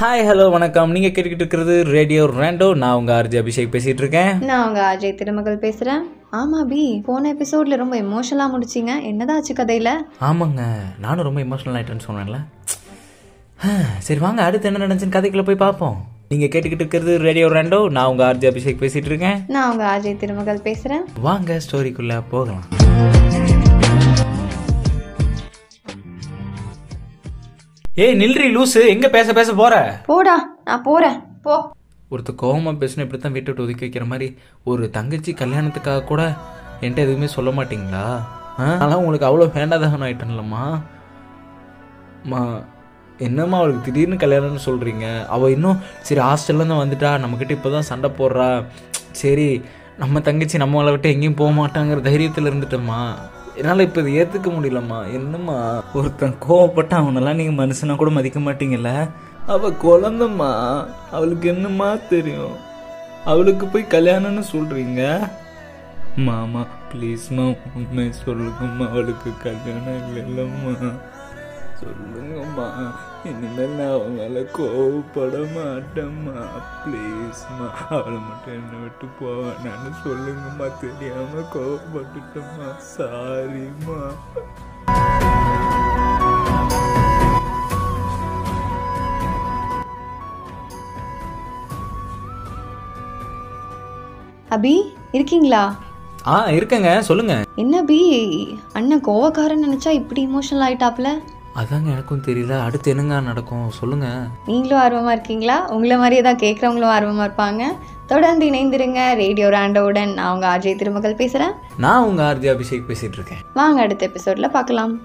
Hi hello வணக்கம். நீங்கள் கேட்டுக்கிட்டு இருக்கிறது ரேடியோ ரேண்டோ நான் உங்கள் ஆர்ஜி அபிஷேக் பேசிகிட்டு இருக்கேன் நான் உங்க அஜய் திருமகள் பேசுறேன். ஆமா பி போன எபிசோட்ல ரொம்ப எமோஷனலா முடிச்சிங்க. என்னதாச்சு கதையில? ஆமாங்க. நானும் ரொம்ப எமோஷனல் ஆகிட்டேன்னு சொன்னேன்ல. சரி வாங்க அடுத்து என்ன நடந்துச்சுன்னு கதைக்குள்ளே போய் பார்ப்போம். நீங்கள் கேட்டுக்கிட்டு இருக்கிறது ரேடியோ ரேண்டோ நான் உங்கள் ஆர்ஜி அபிஷேக் பேசிகிட்டு இருக்கேன் நான் உங்க அஜய் திருமகள் பேசுறேன். வாங்க ஸ்டோரிக்குள்ளே போகலாம். ஏய் நில்றி லூசு. எங்கே பேச பேச போற? போடா நான் போறேன். போ. ஒருத்தர் கோவமாக பேசினா இப்படி தான் வீட்டை விட்டு ஒதுக்கி வைக்கிற மாதிரி ஒரு தங்கச்சி கல்யாணத்துக்காக கூட என்கிட்ட எதுவுமே சொல்ல மாட்டீங்களா? ஆ? அதெல்லாம் உங்களுக்கு அவ்வளோ வேண்டாதவன் ஆயிட்டேன்லம்மா. அம்மா என்னம்மா அவளுக்கு திடீர்னு கல்யாணம்னு சொல்கிறீங்க அவள் இன்னும் சரி ஹாஸ்டல்லேருந்து வந்துட்டா நம்மக்கிட்ட இப்போ தான் சண்டை போடுறா. சரி நம்ம தங்கச்சி நம்மளை விட்டு எங்கேயும் போக மாட்டாங்கிற தைரியத்தில் இருந்துட்டோம்மா. என்னால் இப்போ இதை ஏற்றுக்க முடியலம்மா. என்னம்மா? ஒருத்தன் கோவப்பட்ட அவனெல்லாம் நீங்கள் மனுஷனா கூட மதிக்க மாட்டீங்கல்ல? அவள் குழந்தம்மா. அவளுக்கு என்னம்மா தெரியும்? அவளுக்கு போய் கல்யாணம்னு சொல்கிறீங்க மாமா ப்ளீஸ்மா உண்மை சொல்லுங்கம்மா. அவளுக்கு கல்யாணம் இல்லைல்லம்மா. சொல்லுங்கம்மா இனிமேல் நான் அவன் மேலே கோவப்பட மாட்டேம்மா ப்ளீஸ்மா அவளை மட்டும் என்னை விட்டு போவேனான்னு சொல்லுங்கம்மா. தெரியாம கோவப்பட்டுட்டேம்மா. சாரிம்மா அபி இருக்கீங்களா? ஆ இருக்கேங்க. சொல்லுங்க. என்ன பி அண்ணன் கோவக்காரன் நினைச்சா இப்படி இமோஷனல் ஆயிட்டாப்ல அதாங்க எனக்கும் தெரியல. அடுத்து என்னங்க நடக்கும்? சொல்லுங்க. நீங்களும் ஆர்வமாக இருக்கீங்களா? உங்களை மாதிரியே தான் கேட்குறவங்களும் ஆர்வமாக இருப்பாங்க. தொடர்ந்து இணைந்திருங்க. ரேடியோ ராண்டோவுடன் நான் உங்கள் அஜய் திருமகள் பேசுகிறேன் நான் உங்கள் ஆர்ஜி அபிஷேக் பேசிகிட்டு இருக்கேன். வாங்க அடுத்த எபிசோடில் பார்க்கலாம்.